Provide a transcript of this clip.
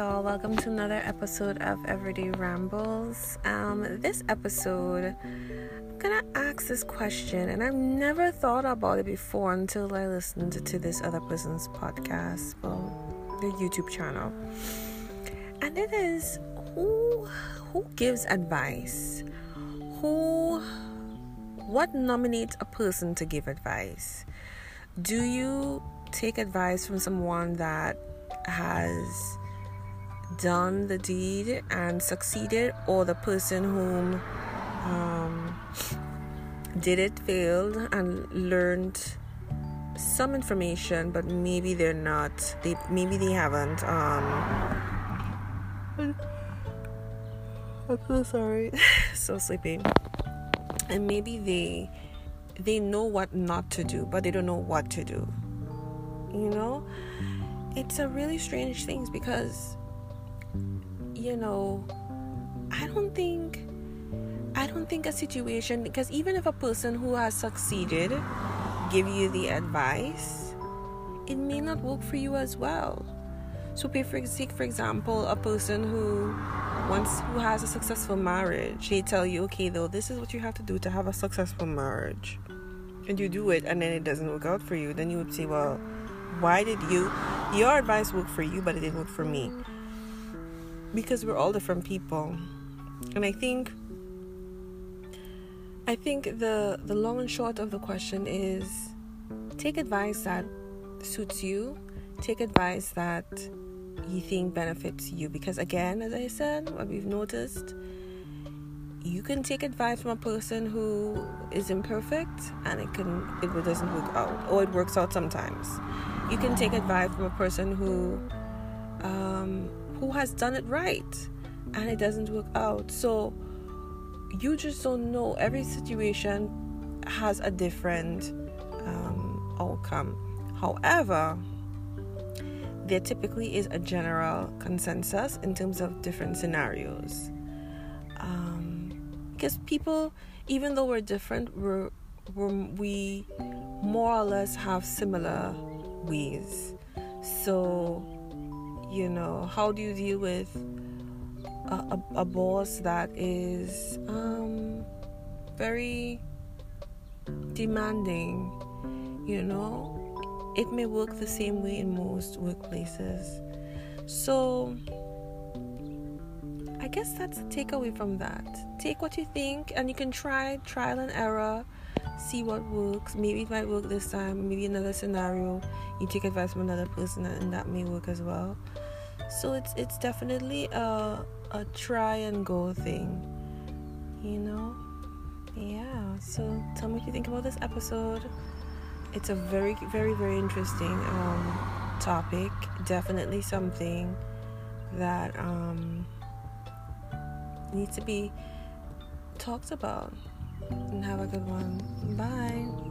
welcome to another episode of Everyday Rambles. Um, this episode, I'm gonna ask this question, and I've never thought about it before until I listened to this other person's podcast, well, the YouTube channel. And it is who who gives advice? Who what nominates a person to give advice? Do you take advice from someone that has done the deed and succeeded, or the person whom um, did it failed and learned some information, but maybe they're not. They maybe they haven't. Um, I'm so sorry, so sleepy, and maybe they they know what not to do, but they don't know what to do. You know, it's a really strange thing because you know, I don't think I don't think a situation because even if a person who has succeeded give you the advice, it may not work for you as well. So, for take for example a person who once who has a successful marriage, they tell you, okay, though this is what you have to do to have a successful marriage, and you do it, and then it doesn't work out for you. Then you would say, well, why did you? Your advice worked for you, but it didn't work for me because we're all different people. And I think I think the the long and short of the question is take advice that suits you, take advice that you think benefits you. Because again, as I said, what we've noticed you can take advice from a person who is imperfect and it can it doesn't work out or it works out sometimes. You can take advice from a person who um, has done it right and it doesn't work out. So you just don't know. Every situation has a different um, outcome. However, there typically is a general consensus in terms of different scenarios. Um, because people, even though we're different, we're, we're, we more or less have similar ways. So you know how do you deal with a, a, a boss that is um, very demanding you know? It may work the same way in most workplaces. So i guess that's a takeaway from that. Take what you think and you can try trial and error see what works. Maybe it might work this time maybe another scenario. You take advice from another person and that may work as well. So it's it's definitely a a try and go thing you know? Yeah so tell me what you think about this episode. It's a very very very interesting um, topic. Definitely something that um, needs to be talked about and have a good one. Bye